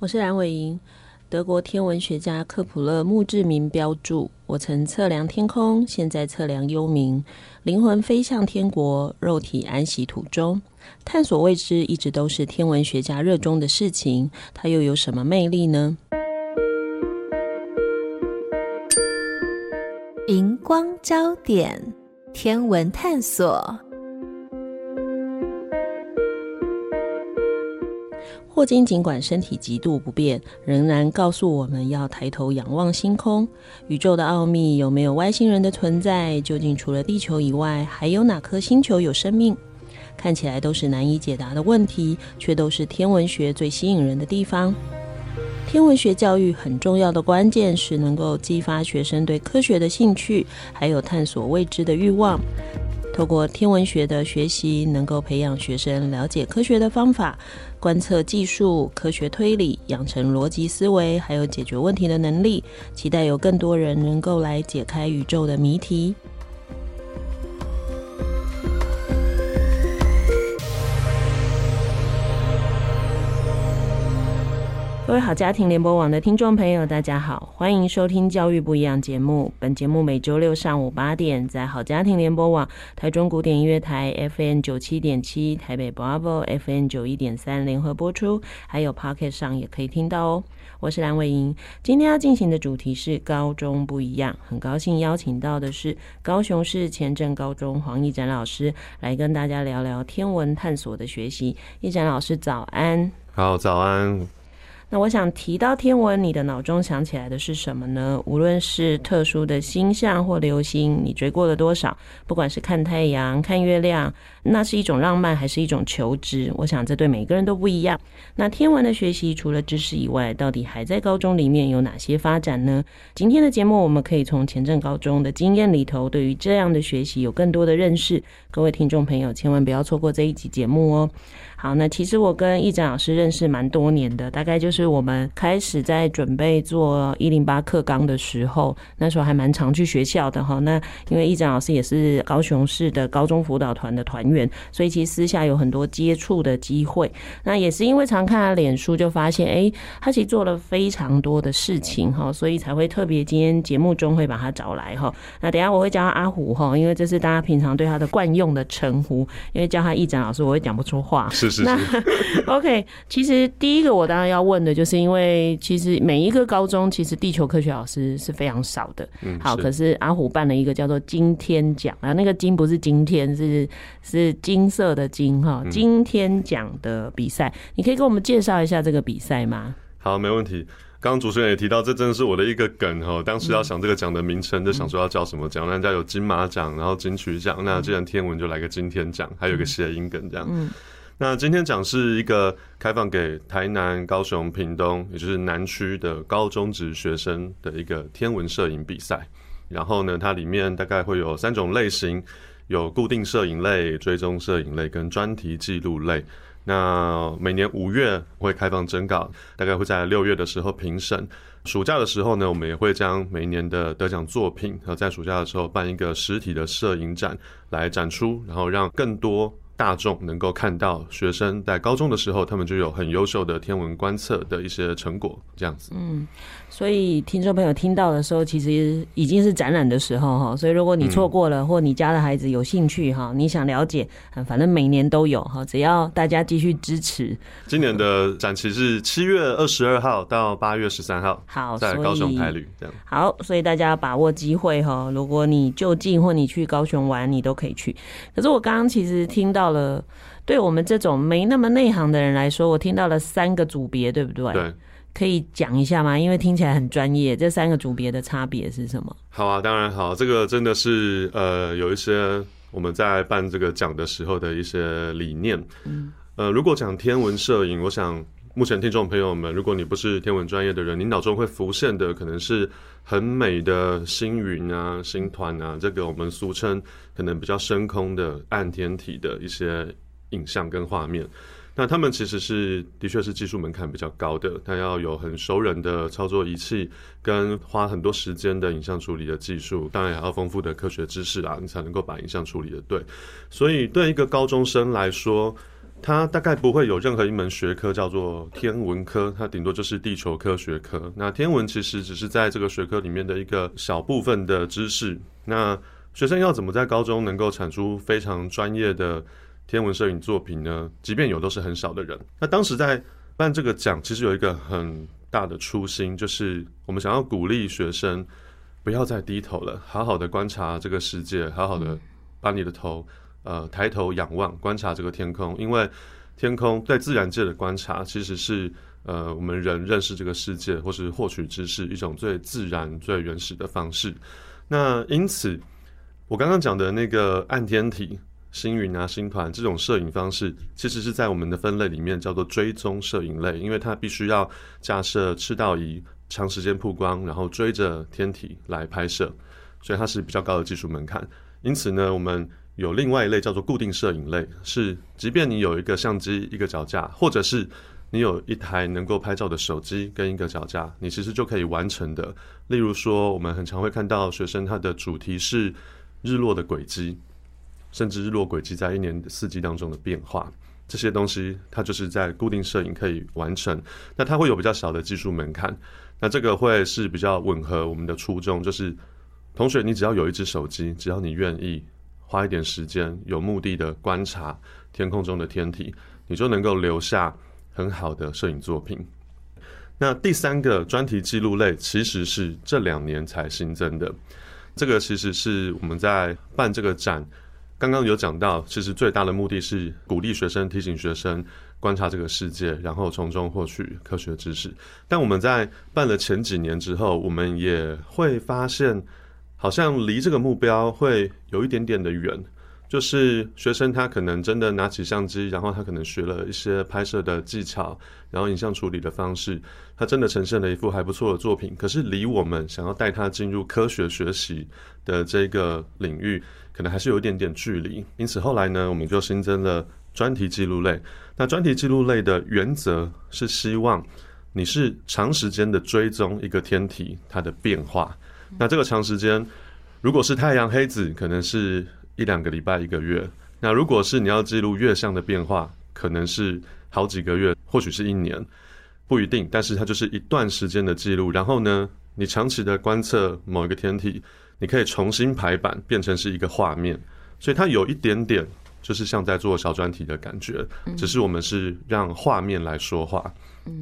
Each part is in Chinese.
我是蓝伟莹。德国天文学家克普勒墓志铭标注：“我曾测量天空，现在测量幽冥。灵魂飞向天国，肉体安息土中。探索未知一直都是天文学家热衷的事情。它又有什么魅力呢？”荧光焦点，天文探索。霍金尽管身体极度不便，仍然告诉我们要抬头仰望星空。宇宙的奥秘，有没有外星人的存在？究竟除了地球以外，还有哪颗星球有生命？看起来都是难以解答的问题，却都是天文学最吸引人的地方。天文学教育很重要的关键是能够激发学生对科学的兴趣，还有探索未知的欲望。透过天文学的学习，能够培养学生了解科学的方法、观测技术、科学推理，养成逻辑思维，还有解决问题的能力。期待有更多人能够来解开宇宙的谜题。各位好家庭联播网的听众朋友，大家好，欢迎收听《教育不一样》节目。本节目每周六上午八点在好家庭联播网、台中古典音乐台 FM 九七点七、台北 Bravo FM 九一点三联合播出，还有 Pocket 上也可以听到哦。我是蓝伟莹，今天要进行的主题是高中不一样。很高兴邀请到的是高雄市前镇高中黄奕展老师来跟大家聊聊天文探索的学习。奕展老师早安，好，早安。那我想提到天文，你的脑中想起来的是什么呢？无论是特殊的星象或流星，你追过了多少？不管是看太阳、看月亮，那是一种浪漫还是一种求知？我想这对每个人都不一样。那天文的学习除了知识以外，到底还在高中里面有哪些发展呢？今天的节目我们可以从前镇高中的经验里头，对于这样的学习有更多的认识。各位听众朋友，千万不要错过这一集节目哦。好，那其实我跟奕展老师认识蛮多年的，大概就是我们开始在准备做一零八课纲的时候，那时候还蛮常去学校的哈。那因为奕展老师也是高雄市的高中辅导团的团员，所以其实私下有很多接触的机会。那也是因为常看他脸书，就发现哎，他其实做了非常多的事情哈，所以才会特别今天节目中会把他找来哈。那等下我会叫他阿虎哈，因为这是大家平常对他的惯用的称呼，因为叫他奕展老师，我会讲不出话。是。是是那 OK，其实第一个我当然要问的就是，因为其实每一个高中其实地球科学老师是非常少的。嗯，好，可是阿虎办了一个叫做今天奖啊，那个金不是今天，是是金色的金哈，今天奖的比赛，你可以给我们介绍一下这个比赛吗？好，没问题。刚刚主持人也提到，这真的是我的一个梗哈。当时要想这个奖的名称，就想说要叫什么奖？人家有金马奖，然后金曲奖，那既然天文就来个今天奖，还有个谐音梗这样。嗯。那今天讲是一个开放给台南、高雄、屏东，也就是南区的高中职学生的一个天文摄影比赛。然后呢，它里面大概会有三种类型，有固定摄影类、追踪摄影类跟专题记录类。那每年五月会开放征稿，大概会在六月的时候评审。暑假的时候呢，我们也会将每年的得奖作品，和在暑假的时候办一个实体的摄影展来展出，然后让更多。大众能够看到学生在高中的时候，他们就有很优秀的天文观测的一些成果，这样子。嗯，所以听众朋友听到的时候，其实已经是展览的时候哈。所以如果你错过了，或你家的孩子有兴趣哈，你想了解，反正每年都有哈，只要大家继续支持。今年的展期是七月二十二号到八月十三号，好，在高雄台旅这样。好，所以大家把握机会哈。如果你就近或你去高雄玩，你都可以去。可是我刚刚其实听到了，对我们这种没那么内行的人来说，我听到了三个组别，对不对？对，可以讲一下吗？因为听起来很专业，这三个组别的差别是什么？好啊，当然好，这个真的是呃，有一些我们在办这个奖的时候的一些理念。嗯，呃，如果讲天文摄影，我想目前听众朋友们，如果你不是天文专业的人，你脑中会浮现的可能是很美的星云啊、星团啊，这个我们俗称可能比较深空的暗天体的一些影像跟画面。那他们其实是的确是技术门槛比较高的，他要有很熟人的操作仪器，跟花很多时间的影像处理的技术，当然也要丰富的科学知识啊，你才能够把影像处理得对。所以对一个高中生来说，他大概不会有任何一门学科叫做天文科，它顶多就是地球科学科。那天文其实只是在这个学科里面的一个小部分的知识。那学生要怎么在高中能够产出非常专业的天文摄影作品呢？即便有，都是很少的人。那当时在办这个奖，其实有一个很大的初心，就是我们想要鼓励学生不要再低头了，好好的观察这个世界，好好的把你的头。呃，抬头仰望，观察这个天空，因为天空在自然界的观察，其实是呃我们人认识这个世界或是获取知识一种最自然、最原始的方式。那因此，我刚刚讲的那个暗天体、星云啊、星团这种摄影方式，其实是在我们的分类里面叫做追踪摄影类，因为它必须要架设赤道仪，长时间曝光，然后追着天体来拍摄，所以它是比较高的技术门槛。因此呢，我们有另外一类叫做固定摄影类，是即便你有一个相机、一个脚架，或者是你有一台能够拍照的手机跟一个脚架，你其实就可以完成的。例如说，我们很常会看到学生他的主题是日落的轨迹，甚至日落轨迹在一年四季当中的变化，这些东西它就是在固定摄影可以完成。那它会有比较小的技术门槛，那这个会是比较吻合我们的初衷，就是同学，你只要有一只手机，只要你愿意。花一点时间，有目的的观察天空中的天体，你就能够留下很好的摄影作品。那第三个专题记录类，其实是这两年才新增的。这个其实是我们在办这个展，刚刚有讲到，其实最大的目的是鼓励学生、提醒学生观察这个世界，然后从中获取科学知识。但我们在办了前几年之后，我们也会发现。好像离这个目标会有一点点的远，就是学生他可能真的拿起相机，然后他可能学了一些拍摄的技巧，然后影像处理的方式，他真的呈现了一幅还不错的作品。可是离我们想要带他进入科学学习的这个领域，可能还是有一点点距离。因此后来呢，我们就新增了专题记录类。那专题记录类的原则是希望你是长时间的追踪一个天体它的变化。那这个长时间，如果是太阳黑子，可能是一两个礼拜、一个月；那如果是你要记录月相的变化，可能是好几个月，或许是一年，不一定。但是它就是一段时间的记录。然后呢，你长期的观测某一个天体，你可以重新排版，变成是一个画面。所以它有一点点就是像在做小专题的感觉，只是我们是让画面来说话。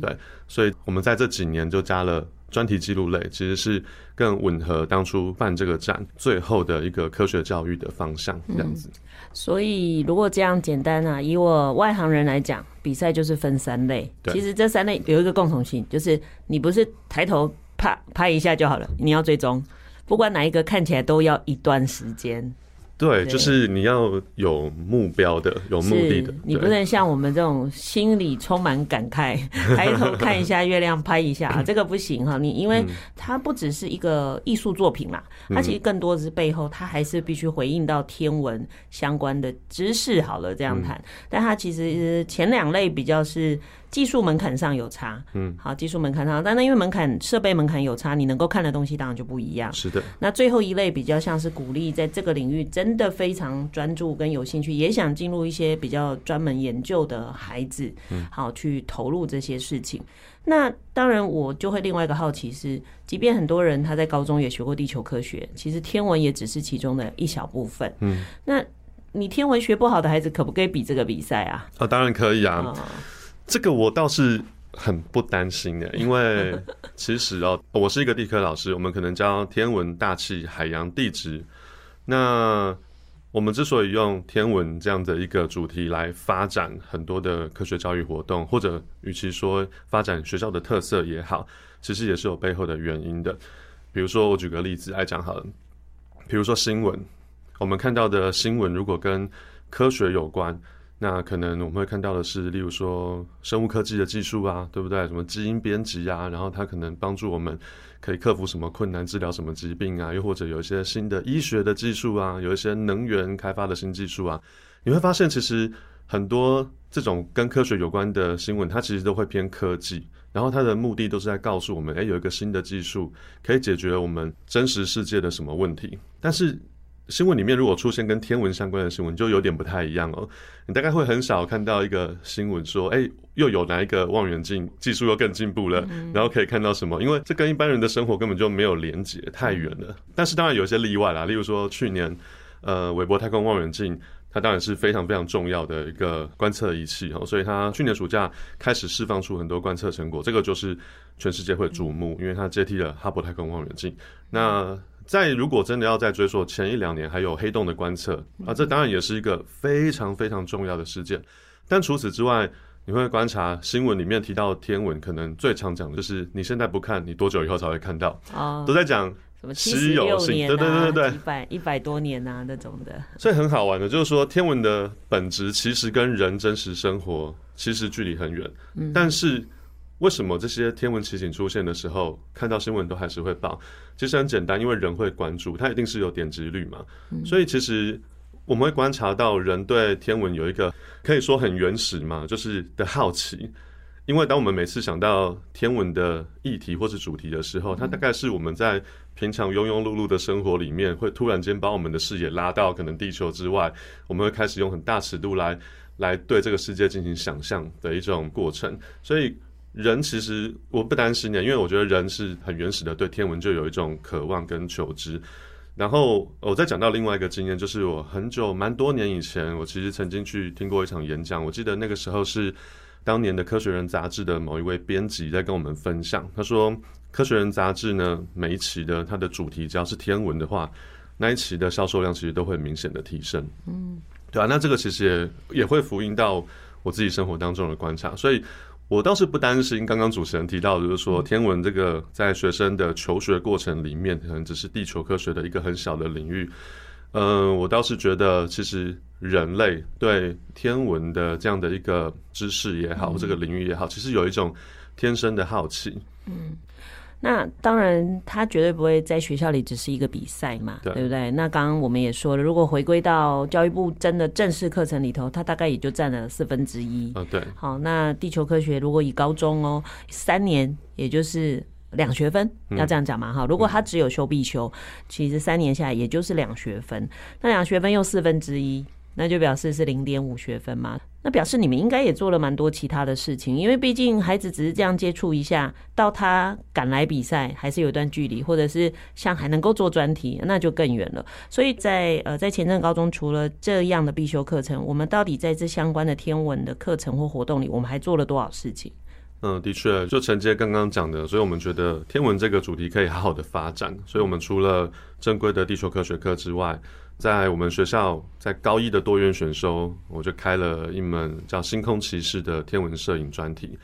对，所以我们在这几年就加了。专题记录类其实是更吻合当初办这个展最后的一个科学教育的方向，这样子。嗯，所以如果这样简单啊，以我外行人来讲，比赛就是分三类。其实这三类有一个共同性，就是你不是抬头啪拍一下就好了，你要追踪，不管哪一个看起来都要一段时间。对，就是你要有目标的，有目的的。你不能像我们这种心里充满感慨，抬头看一下月亮，拍一下，这个不行哈。你因为它不只是一个艺术作品嘛，它其实更多的是背后，它还是必须回应到天文相关的知识。好了，这样谈，但它其实前两类比较是。技术门槛上有差，嗯，好，技术门槛上，但那因为门槛设备门槛有差，你能够看的东西当然就不一样。是的。那最后一类比较像是鼓励在这个领域真的非常专注跟有兴趣，也想进入一些比较专门研究的孩子，嗯，好，去投入这些事情。那当然，我就会另外一个好奇是，即便很多人他在高中也学过地球科学，其实天文也只是其中的一小部分。嗯，那你天文学不好的孩子可不可以比这个比赛啊？啊，当然可以啊。哦这个我倒是很不担心的，因为其实哦，我是一个地科老师，我们可能教天文、大气、海洋、地质。那我们之所以用天文这样的一个主题来发展很多的科学教育活动，或者与其说发展学校的特色也好，其实也是有背后的原因的。比如说，我举个例子来讲好了，比如说新闻，我们看到的新闻如果跟科学有关。那可能我们会看到的是，例如说生物科技的技术啊，对不对？什么基因编辑啊，然后它可能帮助我们可以克服什么困难，治疗什么疾病啊，又或者有一些新的医学的技术啊，有一些能源开发的新技术啊，你会发现其实很多这种跟科学有关的新闻，它其实都会偏科技，然后它的目的都是在告诉我们，诶，有一个新的技术可以解决我们真实世界的什么问题，但是。新闻里面如果出现跟天文相关的新闻，就有点不太一样哦。你大概会很少看到一个新闻说，哎，又有哪一个望远镜技术又更进步了，然后可以看到什么？因为这跟一般人的生活根本就没有连接，太远了。但是当然有一些例外啦，例如说去年，呃，韦伯太空望远镜，它当然是非常非常重要的一个观测仪器哦，所以它去年暑假开始释放出很多观测成果，这个就是全世界会瞩目，因为它接替了哈勃太空望远镜。那在如果真的要再追溯前一两年，还有黑洞的观测啊，这当然也是一个非常非常重要的事件。但除此之外，你会观察新闻里面提到天文，可能最常讲的就是你现在不看，你多久以后才会看到？哦，都在讲什么稀有性？对对对对对，一百一百多年啊那种的。所以很好玩的，就是说天文的本质其实跟人真实生活其实距离很远，但是。为什么这些天文奇景出现的时候，看到新闻都还是会报？其实很简单，因为人会关注，它一定是有点击率嘛。所以其实我们会观察到，人对天文有一个可以说很原始嘛，就是的好奇。因为当我们每次想到天文的议题或是主题的时候，它大概是我们在平常庸庸碌碌的生活里面，会突然间把我们的视野拉到可能地球之外，我们会开始用很大尺度来来对这个世界进行想象的一种过程。所以。人其实我不担心的，因为我觉得人是很原始的，对天文就有一种渴望跟求知。然后我再讲到另外一个经验，就是我很久蛮多年以前，我其实曾经去听过一场演讲。我记得那个时候是当年的《科学人》杂志的某一位编辑在跟我们分享，他说，《科学人》杂志呢，每一期的它的主题只要是天文的话，那一期的销售量其实都会明显的提升。嗯，对啊，那这个其实也也会反映到我自己生活当中的观察，所以。我倒是不担心刚刚主持人提到，就是说天文这个在学生的求学过程里面，可能只是地球科学的一个很小的领域。嗯，我倒是觉得，其实人类对天文的这样的一个知识也好，这个领域也好，其实有一种天生的好奇。嗯。那当然，他绝对不会在学校里只是一个比赛嘛，对，对不对？那刚刚我们也说了，如果回归到教育部真的正式课程里头，它大概也就占了四分之一。啊，对。好，那地球科学如果以高中哦，三年也就是两学分，要这样讲嘛？哈，如果他只有修必修，其实三年下来也就是两学分，那两学分又四分之一。那就表示是零点五学分嘛？那表示你们应该也做了蛮多其他的事情，因为毕竟孩子只是这样接触一下，到他赶来比赛还是有一段距离，或者是像还能够做专题，那就更远了。所以在呃在前镇高中，除了这样的必修课程，我们到底在这相关的天文的课程或活动里，我们还做了多少事情？嗯，的确，就承接刚刚讲的，所以我们觉得天文这个主题可以好好的发展，所以我们除了正规的地球科学课之外，在我们学校，在高一的多元选修，我就开了一门叫“星空骑士”的天文摄影专题。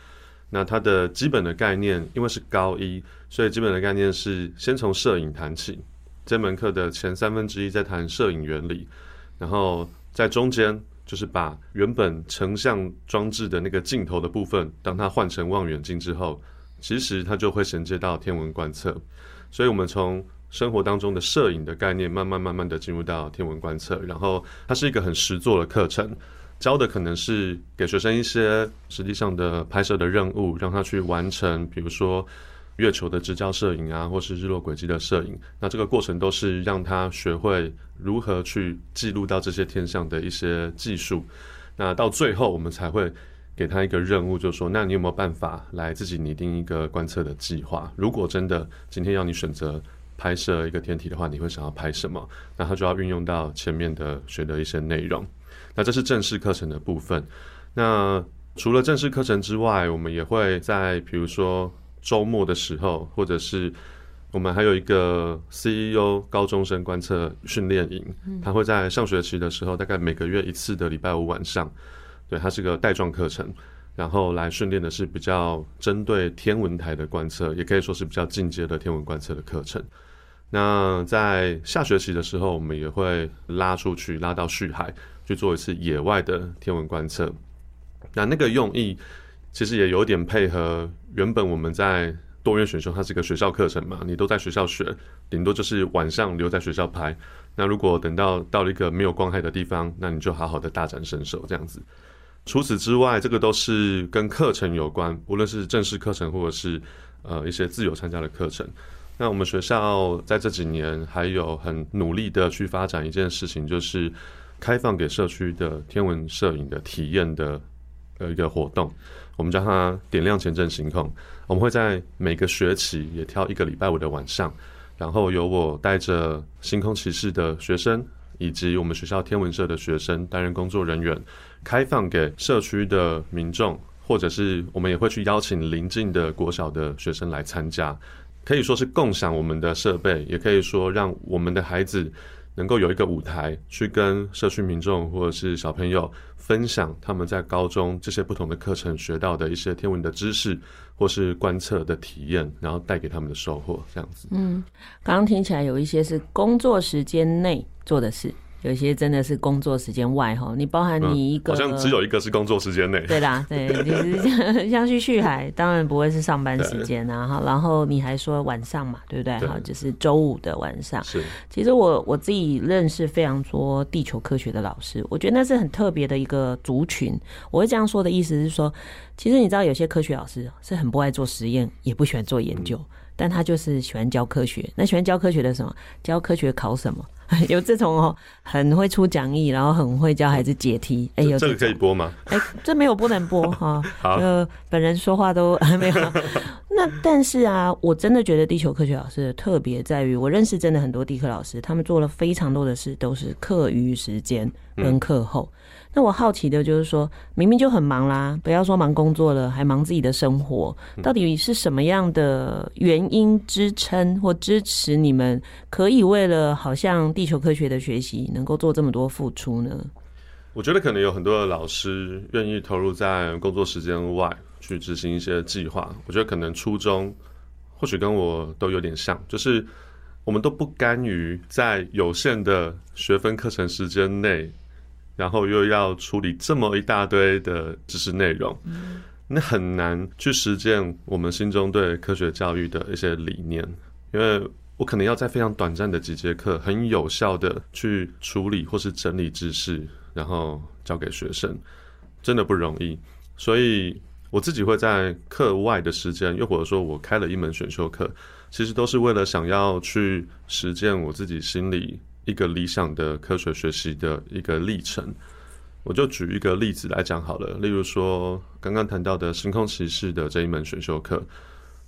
那它的基本的概念，因为是高一，所以基本的概念是先从摄影谈起。这门课的前三分之一在谈摄影原理，然后在中间就是把原本成像装置的那个镜头的部分，当它换成望远镜之后，其实它就会衔接到天文观测。所以我们从生活当中的摄影的概念，慢慢慢慢的进入到天文观测，然后它是一个很实作的课程，教的可能是给学生一些实际上的拍摄的任务，让他去完成，比如说月球的直焦摄影啊，或是日落轨迹的摄影。那这个过程都是让他学会如何去记录到这些天象的一些技术。那到最后，我们才会给他一个任务，就是说，那你有没有办法来自己拟定一个观测的计划？如果真的今天要你选择。拍摄一个天体的话，你会想要拍什么？那它就要运用到前面的学的一些内容。那这是正式课程的部分。那除了正式课程之外，我们也会在比如说周末的时候，或者是我们还有一个 CEO 高中生观测训练营，他会在上学期的时候，大概每个月一次的礼拜五晚上，对，它是个带状课程。然后来训练的是比较针对天文台的观测，也可以说是比较进阶的天文观测的课程。那在下学期的时候，我们也会拉出去，拉到旭海去做一次野外的天文观测。那那个用意其实也有点配合原本我们在多元选修，它是一个学校课程嘛，你都在学校学，顶多就是晚上留在学校拍。那如果等到到了一个没有光害的地方，那你就好好的大展身手这样子。除此之外，这个都是跟课程有关，无论是正式课程或者是呃一些自由参加的课程。那我们学校在这几年还有很努力的去发展一件事情，就是开放给社区的天文摄影的体验的呃一个活动，我们叫它点亮前镇星空。我们会在每个学期也挑一个礼拜五的晚上，然后由我带着星空骑士的学生以及我们学校天文社的学生担任工作人员。开放给社区的民众，或者是我们也会去邀请邻近的国小的学生来参加，可以说是共享我们的设备，也可以说让我们的孩子能够有一个舞台，去跟社区民众或者是小朋友分享他们在高中这些不同的课程学到的一些天文的知识，或是观测的体验，然后带给他们的收获，这样子。嗯，刚刚听起来有一些是工作时间内做的事。有些真的是工作时间外哈，你包含你一个、嗯，好像只有一个是工作时间内。对啦，对，就是像 像去旭海，当然不会是上班时间啊哈。然后你还说晚上嘛，对不对？哈，就是周五的晚上。是，其实我我自己认识非常多地球科学的老师，我觉得那是很特别的一个族群。我会这样说的意思是说，其实你知道有些科学老师是很不爱做实验，也不喜欢做研究，嗯、但他就是喜欢教科学。那喜欢教科学的什么？教科学考什么？有这种哦，很会出讲义，然后很会教孩子解题。哎，有这，这个可以播吗？哎，这没有不能播 哈。好，呃，本人说话都还 没有。那但是啊，我真的觉得地球科学老师特别在于，我认识真的很多地科老师，他们做了非常多的事，都是课余时间跟课后。嗯那我好奇的就是说，明明就很忙啦，不要说忙工作了，还忙自己的生活，到底是什么样的原因支撑或支持你们，可以为了好像地球科学的学习，能够做这么多付出呢？我觉得可能有很多的老师愿意投入在工作时间外去执行一些计划。我觉得可能初衷或许跟我都有点像，就是我们都不甘于在有限的学分课程时间内。然后又要处理这么一大堆的知识内容，那很难去实践我们心中对科学教育的一些理念。因为我可能要在非常短暂的几节课，很有效的去处理或是整理知识，然后教给学生，真的不容易。所以我自己会在课外的时间，又或者说我开了一门选修课，其实都是为了想要去实践我自己心里。一个理想的科学学习的一个历程，我就举一个例子来讲好了。例如说，刚刚谈到的星空骑士的这一门选修课，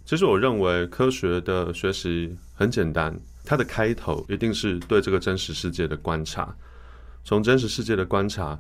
其实我认为科学的学习很简单，它的开头一定是对这个真实世界的观察，从真实世界的观察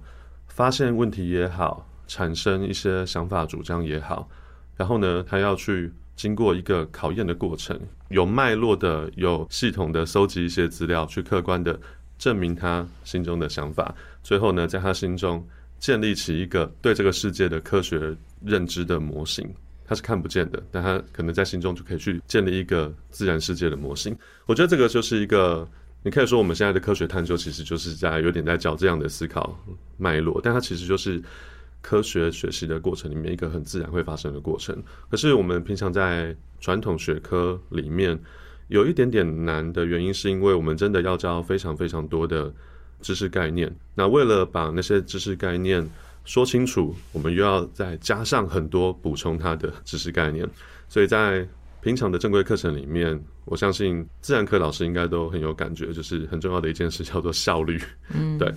发现问题也好，产生一些想法主张也好，然后呢，他要去。经过一个考验的过程，有脉络的、有系统的搜集一些资料，去客观的证明他心中的想法。最后呢，在他心中建立起一个对这个世界的科学认知的模型。他是看不见的，但他可能在心中就可以去建立一个自然世界的模型。我觉得这个就是一个，你可以说我们现在的科学探究其实就是在有点在教这样的思考脉络，但它其实就是。科学学习的过程里面，一个很自然会发生的过程。可是我们平常在传统学科里面有一点点难的原因，是因为我们真的要教非常非常多的知识概念。那为了把那些知识概念说清楚，我们又要再加上很多补充它的知识概念。所以在平常的正规课程里面，我相信自然课老师应该都很有感觉，就是很重要的一件事叫做效率。嗯，对。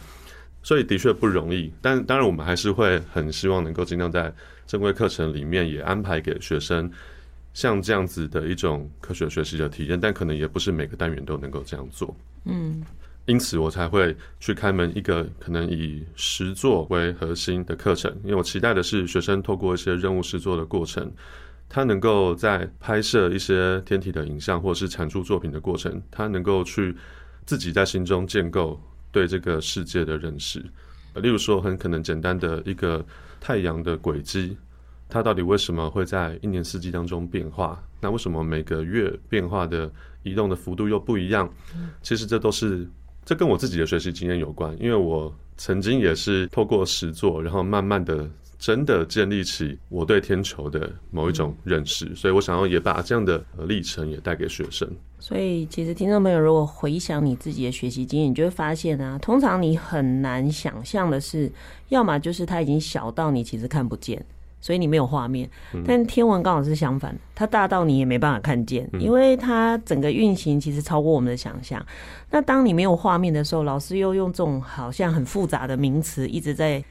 所以的确不容易，但当然我们还是会很希望能够尽量在正规课程里面也安排给学生像这样子的一种科学学习的体验，但可能也不是每个单元都能够这样做。嗯，因此我才会去开门一个可能以实作为核心的课程，因为我期待的是学生透过一些任务实作的过程，他能够在拍摄一些天体的影像或者是产出作品的过程，他能够去自己在心中建构。对这个世界的认识，例如说，很可能简单的一个太阳的轨迹，它到底为什么会在一年四季当中变化？那为什么每个月变化的移动的幅度又不一样？其实这都是这跟我自己的学习经验有关，因为我曾经也是透过实作，然后慢慢的真的建立起我对天球的某一种认识，所以我想要也把这样的历程也带给学生。所以，其实听众朋友，如果回想你自己的学习经验，你就会发现啊，通常你很难想象的是，要么就是它已经小到你其实看不见。所以你没有画面，但天文刚好是相反，它大到你也没办法看见，因为它整个运行其实超过我们的想象。那当你没有画面的时候，老师又用这种好像很复杂的名词一直在。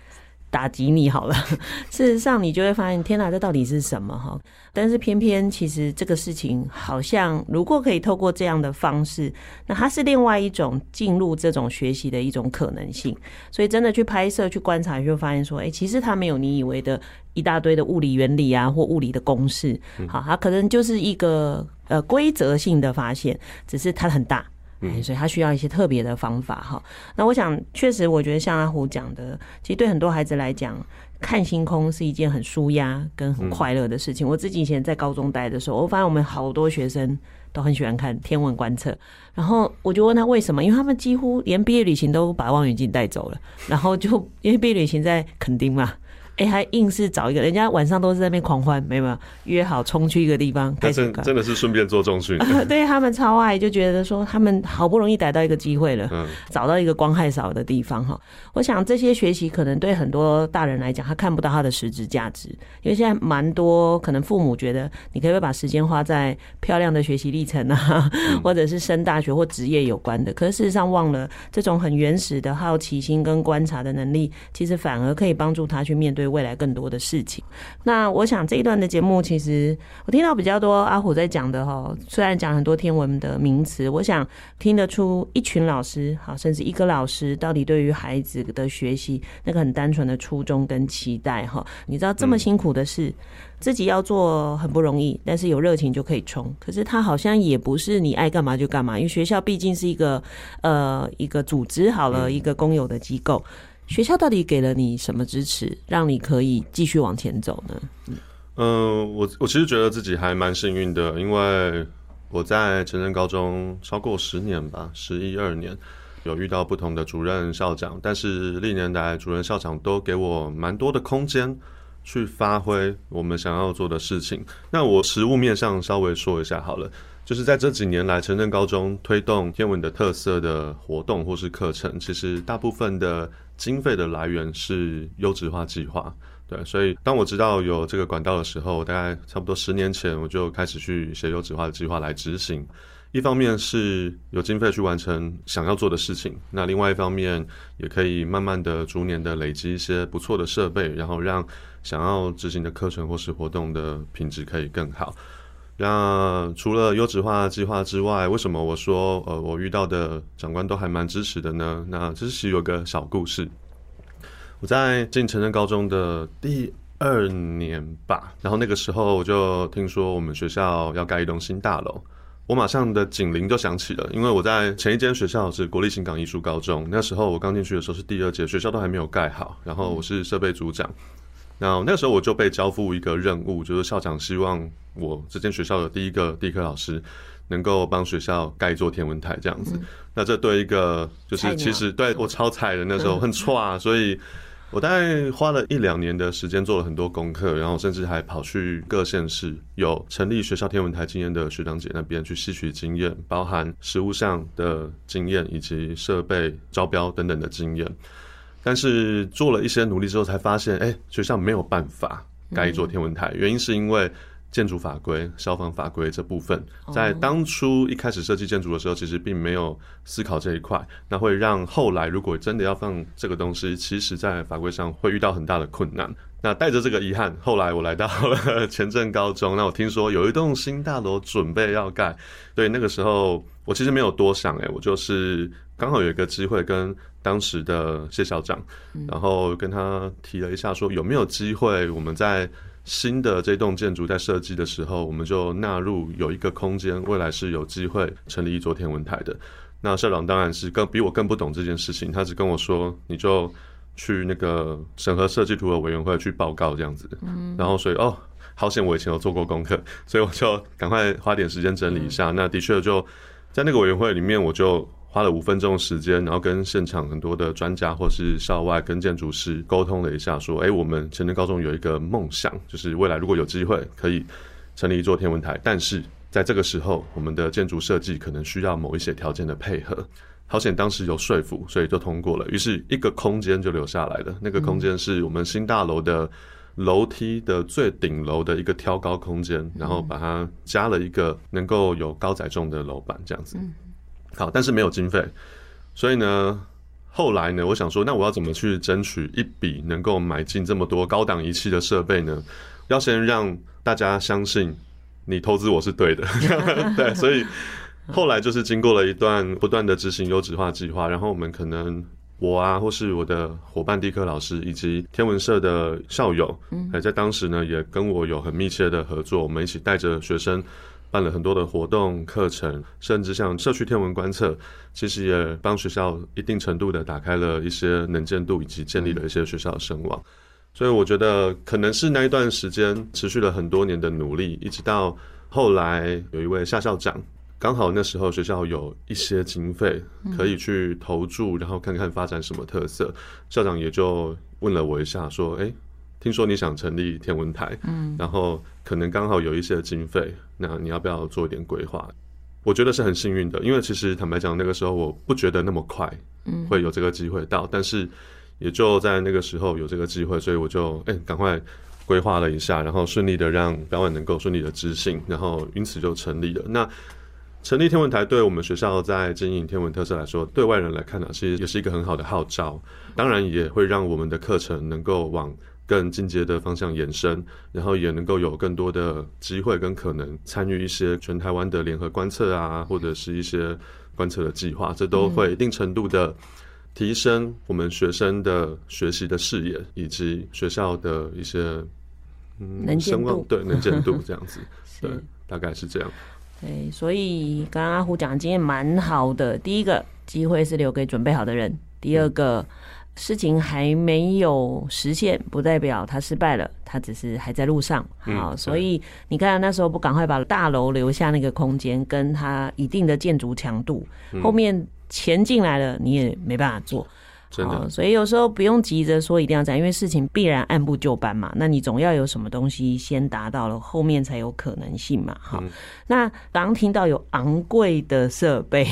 打击你好了，事实上你就会发现，天哪，这到底是什么哈？但是偏偏其实这个事情好像，如果可以透过这样的方式，那它是另外一种进入这种学习的一种可能性。所以真的去拍摄、去观察，就会发现说，哎，其实它没有你以为的一大堆的物理原理啊，或物理的公式。好，它可能就是一个呃规则性的发现，只是它很大。嗯，所以他需要一些特别的方法哈。那我想，确实，我觉得像阿虎讲的，其实对很多孩子来讲，看星空是一件很舒压跟很快乐的事情。我自己以前在高中待的时候，我发现我们好多学生都很喜欢看天文观测。然后我就问他为什么，因为他们几乎连毕业旅行都把望远镜带走了。然后就因为毕业旅行在垦丁嘛。哎、欸，还硬是找一个人家晚上都是在那边狂欢，没有没有约好冲去一个地方开始。真的是顺便做中训，对他们超爱，就觉得说他们好不容易逮到一个机会了，嗯，找到一个光害少的地方哈。我想这些学习可能对很多大人来讲，他看不到他的实质价值，因为现在蛮多可能父母觉得你可以把时间花在漂亮的学习历程啊，或者是升大学或职业有关的，可是事实上忘了这种很原始的好奇心跟观察的能力，其实反而可以帮助他去面对未来更多的事情。那我想这一段的节目，其实我听到比较多阿虎在讲的哈，虽然讲很多天文的名词，我想听得出一群老师，好，甚至一个老师到底对于孩子的学习那个很单纯的初衷跟期待哈。你知道这么辛苦的事，自己要做很不容易，但是有热情就可以冲。可是他好像也不是你爱干嘛就干嘛，因为学校毕竟是一个呃一个组织好了，一个公有的机构。学校到底给了你什么支持，让你可以继续往前走呢？嗯、我我其实觉得自己还蛮幸运的，因为我在成人高中超过十年吧，十一二年，有遇到不同的主任校长，但是历年来主任校长都给我蛮多的空间去发挥我们想要做的事情。那我实物面上稍微说一下好了。就是在这几年来，成人高中推动天文的特色的活动或是课程，其实大部分的经费的来源是优质化计划。对，所以当我知道有这个管道的时候，大概差不多十年前，我就开始去写优质化的计划来执行。一方面是有经费去完成想要做的事情，那另外一方面也可以慢慢的、逐年的累积一些不错的设备，然后让想要执行的课程或是活动的品质可以更好。那除了优质化计划之外，为什么我说呃我遇到的长官都还蛮支持的呢？那这是有个小故事。我在进成人高中的第二年吧，然后那个时候我就听说我们学校要盖一栋新大楼，我马上的警铃就响起了，因为我在前一间学校是国立新港艺术高中，那时候我刚进去的时候是第二届，学校都还没有盖好，然后我是设备组长。那那个时候我就被交付一个任务，就是校长希望我这间学校的第一个地科老师能够帮学校盖一座天文台这样子。嗯、那这对一个就是其实对我超菜的那时候很挫啊，所以我大概花了一两年的时间做了很多功课，然后甚至还跑去各县市有成立学校天文台经验的学长姐那边去吸取经验，包含实物上的经验以及设备招标等等的经验。但是做了一些努力之后，才发现，哎，学校没有办法盖一座天文台。原因是因为建筑法规、消防法规这部分，在当初一开始设计建筑的时候，其实并没有思考这一块。那会让后来如果真的要放这个东西，其实在法规上会遇到很大的困难。那带着这个遗憾，后来我来到了 前镇高中。那我听说有一栋新大楼准备要盖，对，那个时候我其实没有多想，哎，我就是刚好有一个机会跟当时的谢校长，然后跟他提了一下，说有没有机会我们在新的这栋建筑在设计的时候，我们就纳入有一个空间，未来是有机会成立一座天文台的。那校长当然是更比我更不懂这件事情，他只跟我说，你就。去那个审核设计图的委员会去报告这样子，然后所以哦，好险我以前有做过功课，所以我就赶快花点时间整理一下。那的确就在那个委员会里面，我就花了五分钟时间，然后跟现场很多的专家或是校外跟建筑师沟通了一下，说：“哎，我们前镇高中有一个梦想，就是未来如果有机会可以成立一座天文台，但是在这个时候，我们的建筑设计可能需要某一些条件的配合。”好险当时有说服，所以就通过了。于是，一个空间就留下来了。那个空间是我们新大楼的楼梯的最顶楼的一个挑高空间，然后把它加了一个能够有高载重的楼板，这样子。好，但是没有经费，所以呢，后来呢，我想说，那我要怎么去争取一笔能够买进这么多高档仪器的设备呢？要先让大家相信你投资我是对的，对，所以。后来就是经过了一段不断的执行优质化计划，然后我们可能我啊，或是我的伙伴地科老师，以及天文社的校友，嗯，在当时呢也跟我有很密切的合作，我们一起带着学生办了很多的活动课程，甚至像社区天文观测，其实也帮学校一定程度的打开了一些能见度，以及建立了一些学校的声望。所以我觉得可能是那一段时间持续了很多年的努力，一直到后来有一位夏校长。刚好那时候学校有一些经费可以去投注，然后看看发展什么特色。校长也就问了我一下，说：“哎，听说你想成立天文台，嗯，然后可能刚好有一些经费，那你要不要做一点规划？”我觉得是很幸运的，因为其实坦白讲，那个时候我不觉得那么快会有这个机会到，但是也就在那个时候有这个机会，所以我就哎赶快规划了一下，然后顺利的让表演能够顺利的执行，然后因此就成立了。那成立天文台对我们学校在经营天文特色来说，对外人来看呢、啊，其实也是一个很好的号召。当然也会让我们的课程能够往更进阶的方向延伸，然后也能够有更多的机会跟可能参与一些全台湾的联合观测啊，或者是一些观测的计划，这都会一定程度的提升我们学生的学习的视野，以及学校的一些嗯能见度，对能见度这样子，对，大概是这样。对，所以刚刚阿虎讲的经验蛮好的。第一个机会是留给准备好的人，第二个事情还没有实现，不代表他失败了，他只是还在路上。好，所以你看那时候不赶快把大楼留下那个空间，跟他一定的建筑强度，后面钱进来了，你也没办法做。好，所以有时候不用急着说一定要这样，因为事情必然按部就班嘛。那你总要有什么东西先达到了，后面才有可能性嘛。好，那刚刚听到有昂贵的设备，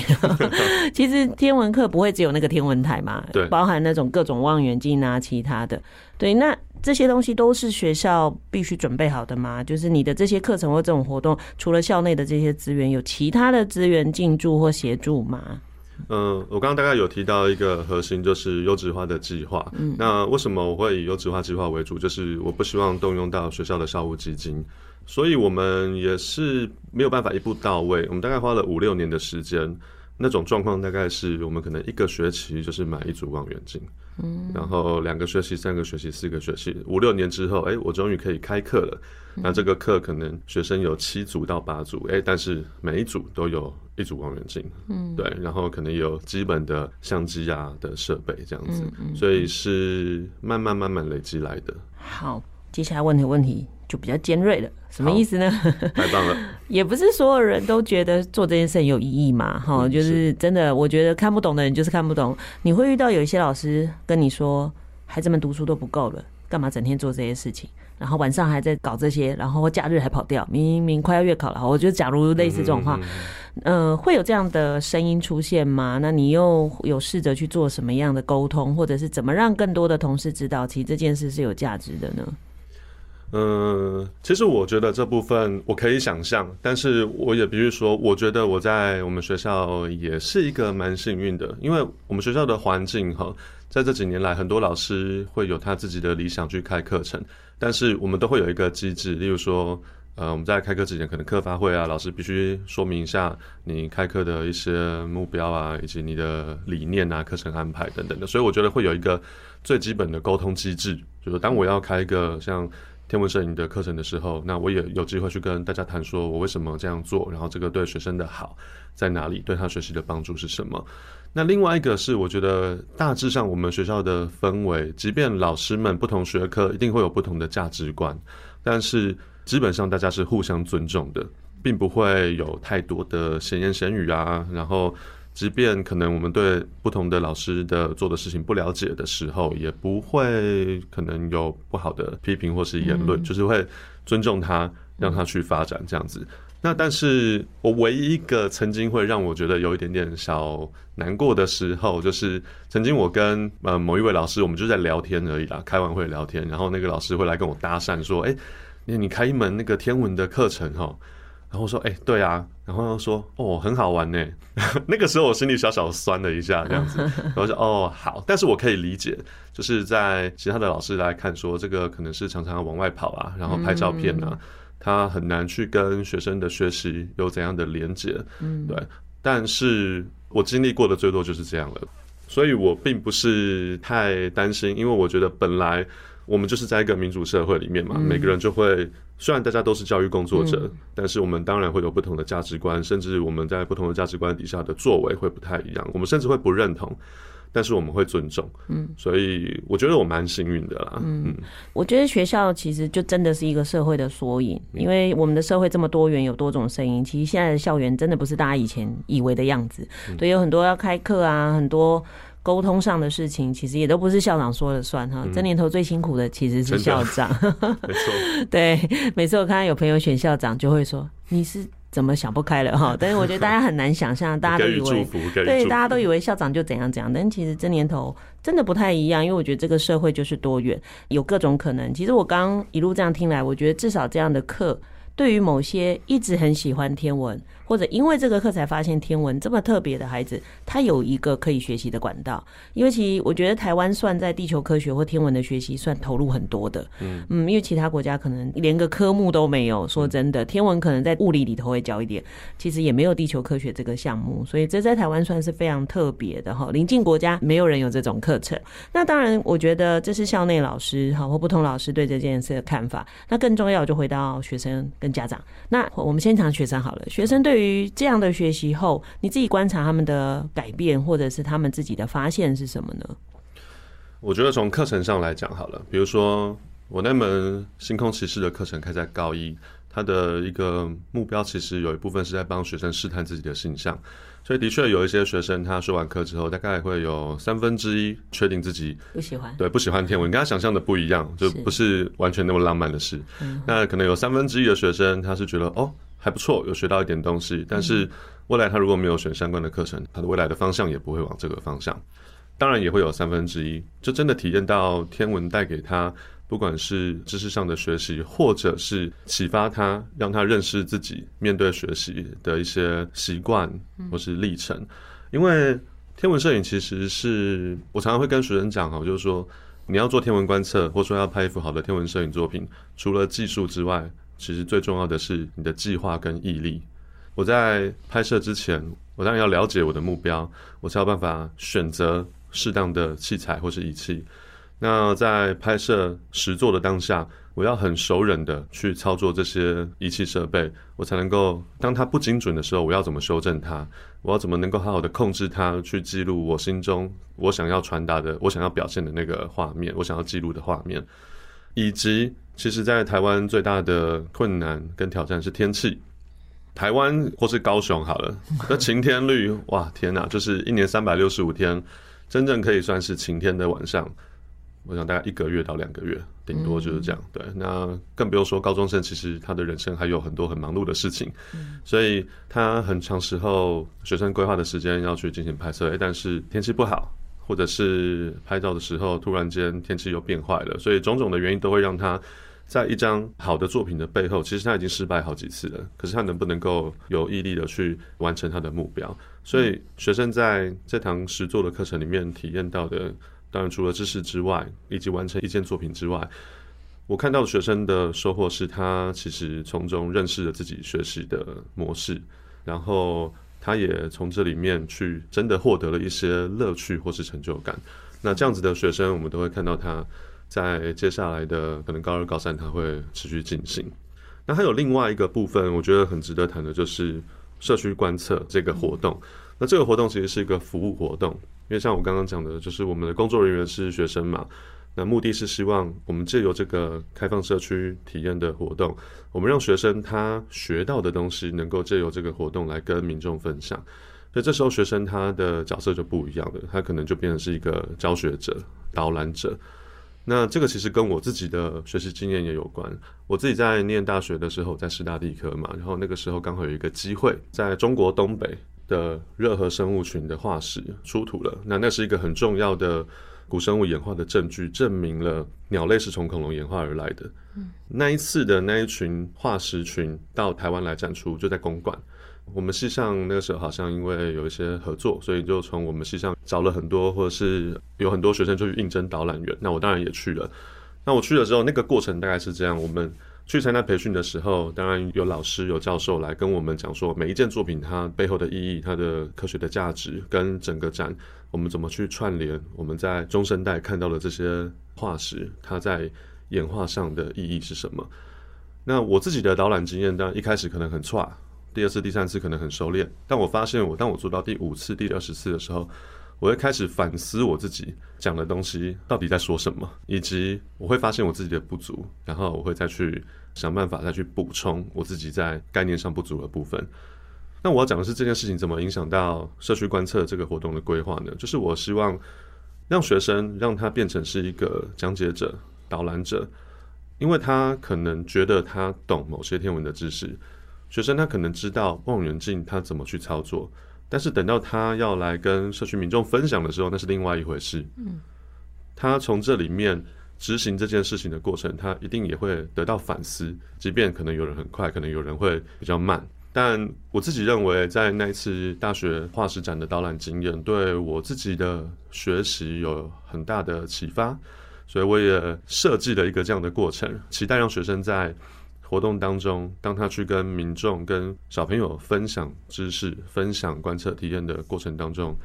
其实天文课不会只有那个天文台嘛，对，包含那种各种望远镜啊，其他的。对，那这些东西都是学校必须准备好的吗？就是你的这些课程或这种活动，除了校内的这些资源，有其他的资源进驻或协助吗？嗯，我刚刚大概有提到一个核心，就是优质化的计划。嗯，那为什么我会以优质化计划为主？就是我不希望动用到学校的校务基金，所以我们也是没有办法一步到位。我们大概花了五六年的时间，那种状况大概是我们可能一个学期就是买一组望远镜。嗯，然后两个学期、三个学期、四个学期，五六年之后，哎，我终于可以开课了。那这个课可能学生有七组到八组，哎，但是每一组都有一组望远镜，嗯，对，然后可能有基本的相机啊的设备这样子，所以是慢慢慢慢累积来的。好，接下来问题问题就比较尖锐了，什么意思呢？太棒了，也不是所有人都觉得做这件事很有意义嘛，哈，就是真的，我觉得看不懂的人就是看不懂。你会遇到有一些老师跟你说，孩子们读书都不够了，干嘛整天做这些事情？然后晚上还在搞这些，然后假日还跑掉，明明快要月考了。我觉得，假如类似这种话，嗯、呃，会有这样的声音出现吗？那你又有试着去做什么样的沟通，或者是怎么让更多的同事知道，其实这件事是有价值的呢？嗯，其实我觉得这部分我可以想象，但是我也必须说，我觉得我在我们学校也是一个蛮幸运的，因为我们学校的环境哈，在这几年来，很多老师会有他自己的理想去开课程。但是我们都会有一个机制，例如说，呃，我们在开课之前，可能课发会啊，老师必须说明一下你开课的一些目标啊，以及你的理念啊、课程安排等等的。所以我觉得会有一个最基本的沟通机制，就是当我要开一个像天文摄影的课程的时候，那我也有机会去跟大家谈说我为什么这样做，然后这个对学生的好在哪里，对他学习的帮助是什么。那另外一个是，我觉得大致上我们学校的氛围，即便老师们不同学科一定会有不同的价值观，但是基本上大家是互相尊重的，并不会有太多的闲言闲语啊，然后即便可能我们对不同的老师的做的事情不了解的时候，也不会可能有不好的批评或是言论，就是会尊重他，让他去发展这样子。那但是我唯一一个曾经会让我觉得有一点点小难过的时候，就是曾经我跟呃某一位老师，我们就在聊天而已啦，开完会聊天，然后那个老师会来跟我搭讪说：“哎，你你开一门那个天文的课程哈。”然后说：“哎，对啊。”然后说：“哦，很好玩呢。”那个时候我心里小小酸了一下，这样子。然后说：“哦，好。”但是我可以理解，就是在其他的老师来看说，这个可能是常常往外跑啊，然后拍照片啊。他很难去跟学生的学习有怎样的连接，嗯，对。但是我经历过的最多就是这样了，所以我并不是太担心，因为我觉得本来我们就是在一个民主社会里面嘛，每个人就会，虽然大家都是教育工作者，但是我们当然会有不同的价值观，甚至我们在不同的价值观底下的作为会不太一样，我们甚至会不认同。但是我们会尊重，嗯，所以我觉得我蛮幸运的啦，嗯，我觉得学校其实就真的是一个社会的缩影，因为我们的社会这么多元，有多种声音。其实现在的校园真的不是大家以前以为的样子，对，有很多要开课啊，很多沟通上的事情，其实也都不是校长说了算哈。这年头最辛苦的其实是校长，没错，对，每次我看到有朋友选校长，就会说你是。怎么想不开了哈？但是我觉得大家很难想象，大家都以为对，大家都以为校长就怎样怎样，但其实这年头真的不太一样，因为我觉得这个社会就是多元，有各种可能。其实我刚刚一路这样听来，我觉得至少这样的课，对于某些一直很喜欢天文。或者因为这个课才发现天文这么特别的孩子，他有一个可以学习的管道。因为其实我觉得台湾算在地球科学或天文的学习算投入很多的，嗯嗯，因为其他国家可能连个科目都没有。说真的，天文可能在物理里头会教一点，其实也没有地球科学这个项目，所以这在台湾算是非常特别的哈。邻近国家没有人有这种课程。那当然，我觉得这是校内老师哈或不同老师对这件事的看法。那更重要就回到学生跟家长。那我们先讲学生好了，学生对。对于这样的学习后，你自己观察他们的改变，或者是他们自己的发现是什么呢？我觉得从课程上来讲好了，比如说我那门星空骑士的课程开在高一，他的一个目标其实有一部分是在帮学生试探自己的性向，所以的确有一些学生他说完课之后，大概会有三分之一确定自己不喜欢，对，不喜欢天文，跟他想象的不一样，就不是完全那么浪漫的事。那可能有三分之一的学生他是觉得哦。还不错，有学到一点东西。但是未来他如果没有选相关的课程，他的未来的方向也不会往这个方向。当然也会有三分之一，就真的体验到天文带给他，不管是知识上的学习，或者是启发他，让他认识自己面对学习的一些习惯或是历程。因为天文摄影其实是我常常会跟学生讲哈，就是说你要做天文观测，或者说要拍一幅好的天文摄影作品，除了技术之外。其实最重要的是你的计划跟毅力。我在拍摄之前，我当然要了解我的目标，我才有办法选择适当的器材或是仪器。那在拍摄实作的当下，我要很熟稔的去操作这些仪器设备，我才能够当它不精准的时候，我要怎么修正它？我要怎么能够好好的控制它，去记录我心中我想要传达的、我想要表现的那个画面，我想要记录的画面，以及。其实，在台湾最大的困难跟挑战是天气。台湾或是高雄好了，那晴天率，哇，天哪，就是一年三百六十五天，真正可以算是晴天的晚上，我想大概一个月到两个月，顶多就是这样。对，那更不用说高中生，其实他的人生还有很多很忙碌的事情，所以他很长时候学生规划的时间要去进行拍摄，但是天气不好。或者是拍照的时候，突然间天气又变坏了，所以种种的原因都会让他在一张好的作品的背后，其实他已经失败好几次了。可是他能不能够有毅力的去完成他的目标？所以学生在这堂实作的课程里面体验到的，当然除了知识之外，以及完成一件作品之外，我看到学生的收获是他其实从中认识了自己学习的模式，然后。他也从这里面去真的获得了一些乐趣或是成就感。那这样子的学生，我们都会看到他在接下来的可能高二、高三，他会持续进行。那还有另外一个部分，我觉得很值得谈的，就是社区观测这个活动。那这个活动其实是一个服务活动，因为像我刚刚讲的，就是我们的工作人员是学生嘛。那目的是希望我们借由这个开放社区体验的活动，我们让学生他学到的东西能够借由这个活动来跟民众分享。所以这时候学生他的角色就不一样了，他可能就变成是一个教学者、导览者。那这个其实跟我自己的学习经验也有关。我自己在念大学的时候，在师大地科嘛，然后那个时候刚好有一个机会，在中国东北的热河生物群的化石出土了。那那是一个很重要的古生物演化的证据，证明了鸟类是从恐龙演化而来的。嗯那一次的那一群化石群到台湾来展出，就在公馆。我们系上那个时候好像因为有一些合作，所以就从我们系上找了很多，或者是有很多学生就去应征导览员。那我当然也去了。那我去了之后，那个过程大概是这样：我们去参加培训的时候，当然有老师、有教授来跟我们讲说，每一件作品它背后的意义、它的科学的价值，跟整个展我们怎么去串联我们在中生代看到的这些化石，它在演化上的意义是什么。那我自己的导览经验，当然一开始可能很差。第二次、第三次可能很熟练，但我发现，我当我做到第五次、第二十次的时候，我会开始反思我自己讲的东西到底在说什么，以及我会发现我自己的不足，然后我会再去想办法再去补充我自己在概念上不足的部分。那我要讲的是这件事情怎么影响到社区观测这个活动的规划呢？就是我希望让学生让他变成是一个讲解者、导览者，因为他可能觉得他懂某些天文的知识。学生他可能知道望远镜他怎么去操作，但是等到他要来跟社区民众分享的时候，那是另外一回事。嗯，他从这里面执行这件事情的过程，他一定也会得到反思。即便可能有人很快，可能有人会比较慢，但我自己认为，在那一次大学化石展的导览经验，对我自己的学习有很大的启发，所以我也设计了一个这样的过程，期待让学生在。活动当中，当他去跟民众、跟小朋友分享知识、分享观测体验的过程当中，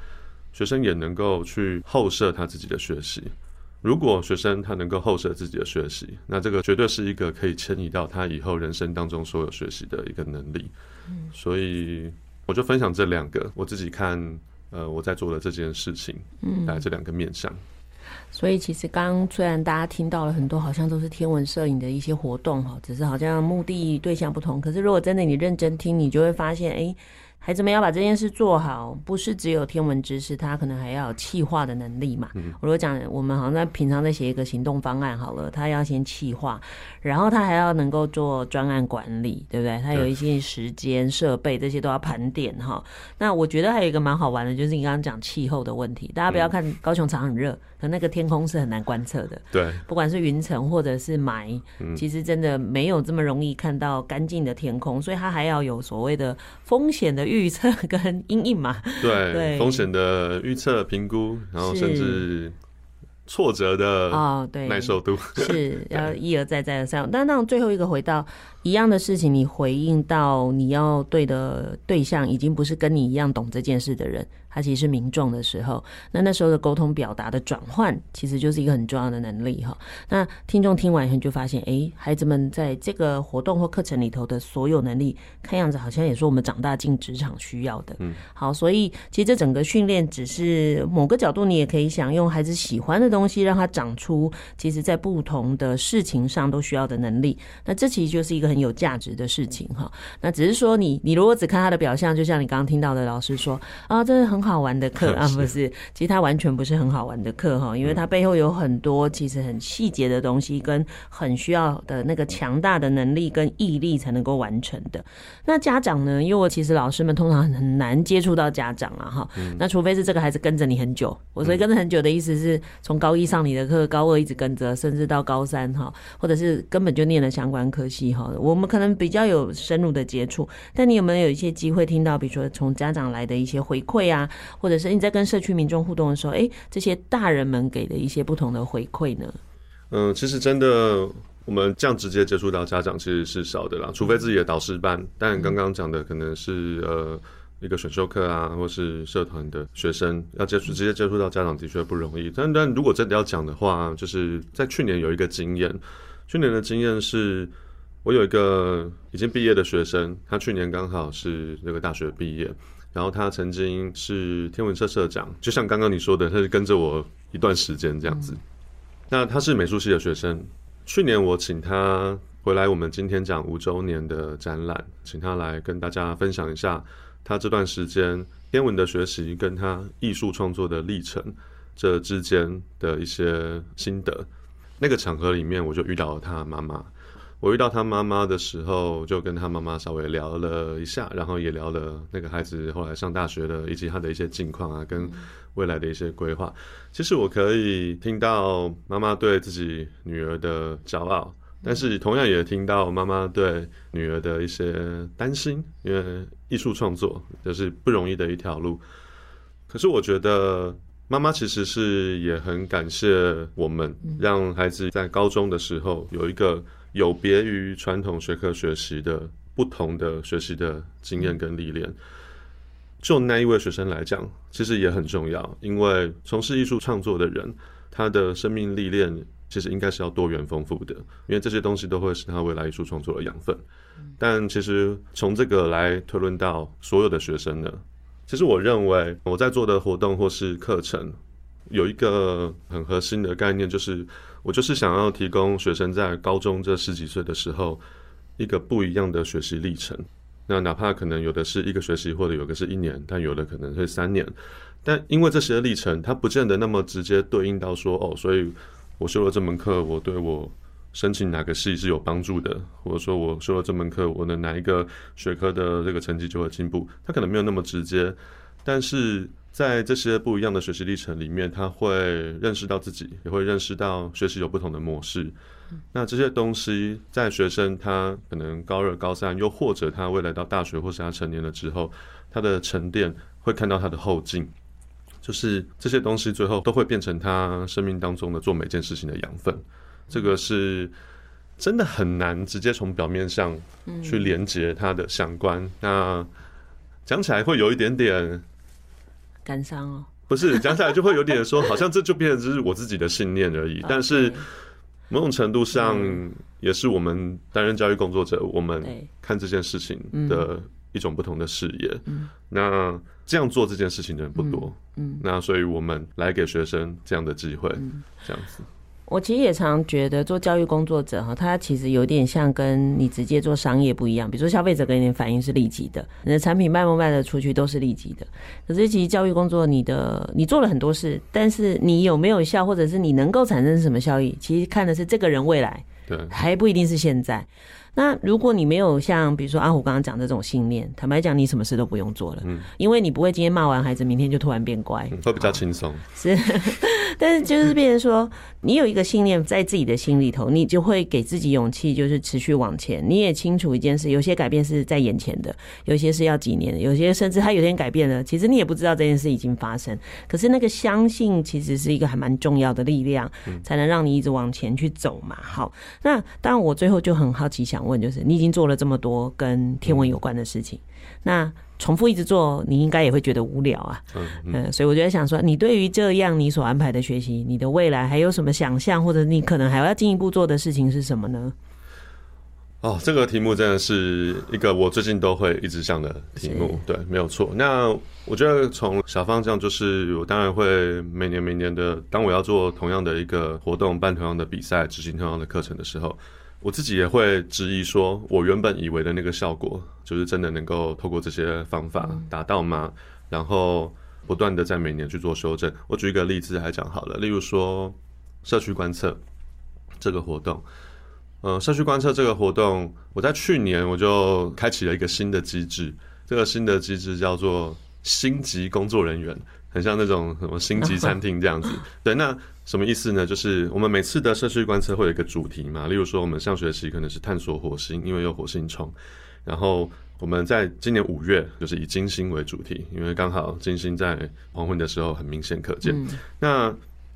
学生也能够去后设他自己的学习。如果学生他能够后设自己的学习，那这个绝对是一个可以迁移到他以后人生当中所有学习的一个能力。所以我就分享这两个我自己看，呃，我在做的这件事情，嗯来这两个面向。所以其实刚虽然大家听到了很多，好像都是天文摄影的一些活动哈，只是好像目的对象不同。可是如果真的你认真听，你就会发现，哎。孩子们要把这件事做好，不是只有天文知识，他可能还要有气化的能力嘛。嗯、我如果讲，我们好像在平常在写一个行动方案好了，他要先气化，然后他还要能够做专案管理，对不对？他有一些时间、设备这些都要盘点哈。那我觉得还有一个蛮好玩的，就是你刚刚讲气候的问题。大家不要看高雄常很热，可那个天空是很难观测的。对，不管是云层或者是霾，其实真的没有这么容易看到干净的天空，所以它还要有所谓的风险的。预测跟阴影嘛，对，对风险的预测评估，然后甚至挫折的哦，对耐受度是 要一而再再而三。但那最后一个回到一样的事情，你回应到你要对的对象，已经不是跟你一样懂这件事的人。他其实是民众的时候，那那时候的沟通表达的转换，其实就是一个很重要的能力哈。那听众听完以后就发现，哎，孩子们在这个活动或课程里头的所有能力，看样子好像也是我们长大进职场需要的。嗯，好，所以其实这整个训练只是某个角度，你也可以想用孩子喜欢的东西，让他长出其实在不同的事情上都需要的能力。那这其实就是一个很有价值的事情哈。那只是说你，你如果只看他的表象，就像你刚刚听到的老师说啊，这是很。很好玩的课 啊，不是，其实它完全不是很好玩的课哈，因为它背后有很多其实很细节的东西，跟很需要的那个强大的能力跟毅力才能够完成的。那家长呢？因为我其实老师们通常很难接触到家长啊哈，那除非是这个孩子跟着你很久，我所以跟着很久的意思是从高一上你的课，高二一直跟着，甚至到高三哈，或者是根本就念了相关科系哈，我们可能比较有深入的接触。但你有没有有一些机会听到，比如说从家长来的一些回馈啊？或者是你在跟社区民众互动的时候，哎，这些大人们给的一些不同的回馈呢？嗯，其实真的，我们这样直接接触到家长其实是少的啦，除非自己的导师班。但刚刚讲的可能是呃一个选修课啊，或是社团的学生要接触直接接触到家长的确不容易。但但如果真的要讲的话，就是在去年有一个经验，去年的经验是我有一个已经毕业的学生，他去年刚好是那个大学毕业。然后他曾经是天文社社长，就像刚刚你说的，他是跟着我一段时间这样子。那他是美术系的学生，去年我请他回来，我们今天讲五周年的展览，请他来跟大家分享一下他这段时间天文的学习跟他艺术创作的历程这之间的一些心得。那个场合里面，我就遇到了他妈妈。我遇到他妈妈的时候，就跟他妈妈稍微聊了一下，然后也聊了那个孩子后来上大学的，以及他的一些近况啊，跟未来的一些规划。其实我可以听到妈妈对自己女儿的骄傲，但是同样也听到妈妈对女儿的一些担心，因为艺术创作就是不容易的一条路。可是我觉得妈妈其实是也很感谢我们，让孩子在高中的时候有一个。有别于传统学科学习的不同的学习的经验跟历练，就那一位学生来讲，其实也很重要。因为从事艺术创作的人，他的生命历练其实应该是要多元丰富的，因为这些东西都会是他未来艺术创作的养分。但其实从这个来推论到所有的学生呢，其实我认为我在做的活动或是课程，有一个很核心的概念就是。我就是想要提供学生在高中这十几岁的时候一个不一样的学习历程。那哪怕可能有的是一个学习，或者有的是一年，但有的可能是三年。但因为这些历程，它不见得那么直接对应到说哦，所以我修了这门课，我对我申请哪个系是有帮助的，或者说我修了这门课，我的哪一个学科的这个成绩就会进步。它可能没有那么直接，但是。在这些不一样的学习历程里面，他会认识到自己，也会认识到学习有不同的模式。那这些东西在学生他可能高二、高三，又或者他未来到大学或是他成年了之后，他的沉淀会看到他的后劲，就是这些东西最后都会变成他生命当中的做每件事情的养分。这个是真的很难直接从表面上去连接它的相关。那讲起来会有一点点。感伤哦，不是讲起来就会有点说，好像这就变成只是我自己的信念而已。但是某种程度上，也是我们担任教育工作者，我们看这件事情的一种不同的视野。那这样做这件事情的人不多，嗯，那所以我们来给学生这样的机会，这样子。我其实也常觉得做教育工作者哈，他其实有点像跟你直接做商业不一样。比如说消费者给你的反应是立即的，你的产品卖不卖得出去都是立即的。可是其实教育工作，你的你做了很多事，但是你有没有效，或者是你能够产生什么效益，其实看的是这个人未来，对，还不一定是现在。那如果你没有像比如说阿虎刚刚讲的这种信念，坦白讲，你什么事都不用做了，嗯，因为你不会今天骂完孩子，明天就突然变乖，嗯、会比较轻松。是，但是就是变成说，你有一个信念在自己的心里头，你就会给自己勇气，就是持续往前。你也清楚一件事，有些改变是在眼前的，有些是要几年的，有些甚至他有点改变了，其实你也不知道这件事已经发生。可是那个相信，其实是一个还蛮重要的力量，才能让你一直往前去走嘛。好，那当然我最后就很好奇想。问就是，你已经做了这么多跟天文有关的事情，那重复一直做，你应该也会觉得无聊啊。嗯，所以我就在想说，你对于这样你所安排的学习，你的未来还有什么想象，或者你可能还要进一步做的事情是什么呢？哦，这个题目真的是一个我最近都会一直想的题目。对，没有错。那我觉得从小方向就是，我当然会每年每年的，当我要做同样的一个活动，办同样的比赛，执行同样的课程的时候。我自己也会质疑说，我原本以为的那个效果，就是真的能够透过这些方法达到吗？然后不断的在每年去做修正。我举一个例子来讲好了，例如说社区观测这个活动，呃，社区观测这个活动，我在去年我就开启了一个新的机制，这个新的机制叫做星级工作人员。很像那种什么星级餐厅这样子，对，那什么意思呢？就是我们每次的社区观测会有一个主题嘛，例如说我们上学期可能是探索火星，因为有火星虫，然后我们在今年五月就是以金星为主题，因为刚好金星在黄昏的时候很明显可见。那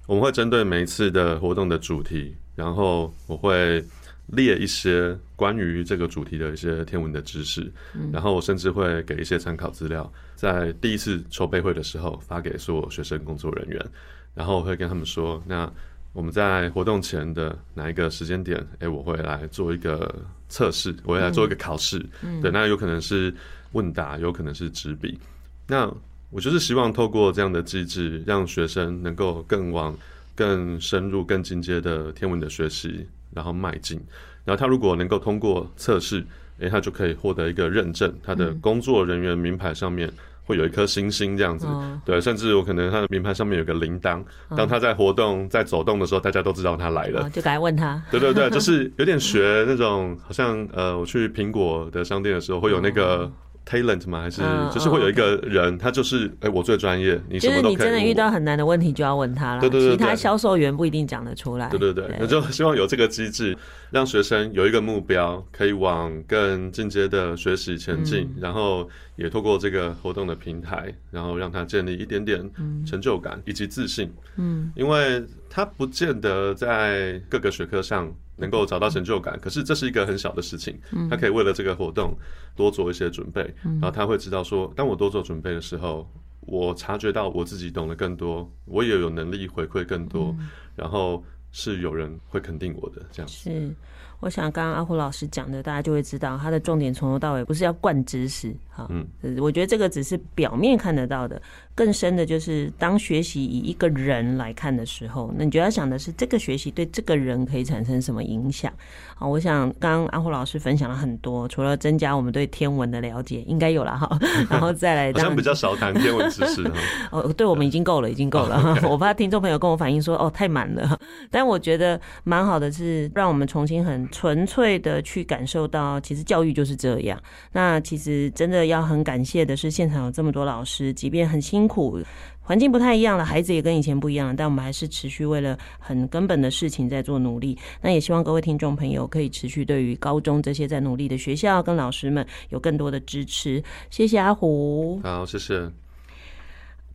我们会针对每一次的活动的主题，然后我会。列一些关于这个主题的一些天文的知识，然后我甚至会给一些参考资料，在第一次筹备会的时候发给所有学生工作人员，然后我会跟他们说，那我们在活动前的哪一个时间点，哎，我会来做一个测试，我会来做一个考试，对，那有可能是问答，有可能是纸笔，那我就是希望透过这样的机制，让学生能够更往更深入、更进阶的天文的学习。然后迈进，然后他如果能够通过测试，诶，他就可以获得一个认证，他的工作人员名牌上面会有一颗星星这样子，哦、对，甚至我可能他的名牌上面有个铃铛，哦、当他在活动在走动的时候，大家都知道他来了，哦、就赶快问他。对对对，就是有点学 那种，好像呃，我去苹果的商店的时候会有那个。哦 talent 吗？还是就是会有一个人，他就是哎，我最专业，你什么都可以。就是你真的遇到很难的问题，就要问他了。对对对，其他销售员不一定讲得出来。对对对，那就希望有这个机制，让学生有一个目标，可以往更进阶的学习前进，然后也透过这个活动的平台，然后让他建立一点点成就感以及自信。嗯，因为他不见得在各个学科上。能够找到成就感，可是这是一个很小的事情。他可以为了这个活动多做一些准备，然后他会知道说，当我多做准备的时候，我察觉到我自己懂得更多，我也有能力回馈更多，然后是有人会肯定我的这样。是。我想，刚刚阿虎老师讲的，大家就会知道，他的重点从头到尾不是要灌知识，哈，嗯，我觉得这个只是表面看得到的，更深的就是当学习以一个人来看的时候，那你就要想的是，这个学习对这个人可以产生什么影响？啊，我想刚刚阿虎老师分享了很多，除了增加我们对天文的了解，应该有了哈，然后再来，好像比较少谈天文知识 哈，哦，对我们已经够了，已经够了，我怕听众朋友跟我反映说，哦，太满了，但我觉得蛮好的，是让我们重新很。纯粹的去感受到，其实教育就是这样。那其实真的要很感谢的是，现场有这么多老师，即便很辛苦，环境不太一样了，孩子也跟以前不一样了，但我们还是持续为了很根本的事情在做努力。那也希望各位听众朋友可以持续对于高中这些在努力的学校跟老师们有更多的支持。谢谢阿虎，好，谢谢。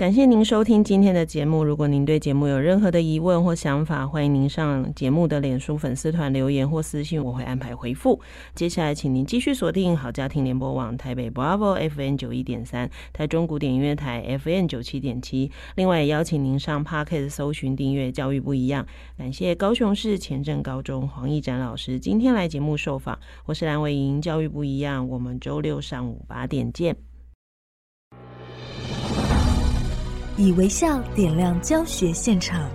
感谢您收听今天的节目。如果您对节目有任何的疑问或想法，欢迎您上节目的脸书粉丝团留言或私信，我会安排回复。接下来，请您继续锁定好家庭联播网台北 Bravo F N 九一点三、台中古典音乐台 F N 九七点七。另外，也邀请您上 Podcast 搜寻订阅“教育不一样”。感谢高雄市前镇高中黄义展老师今天来节目受访。我是蓝伟莹，教育不一样。我们周六上午八点见。以微笑点亮教学现场，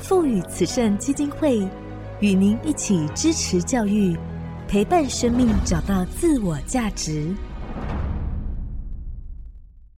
赋予慈善基金会与您一起支持教育，陪伴生命找到自我价值。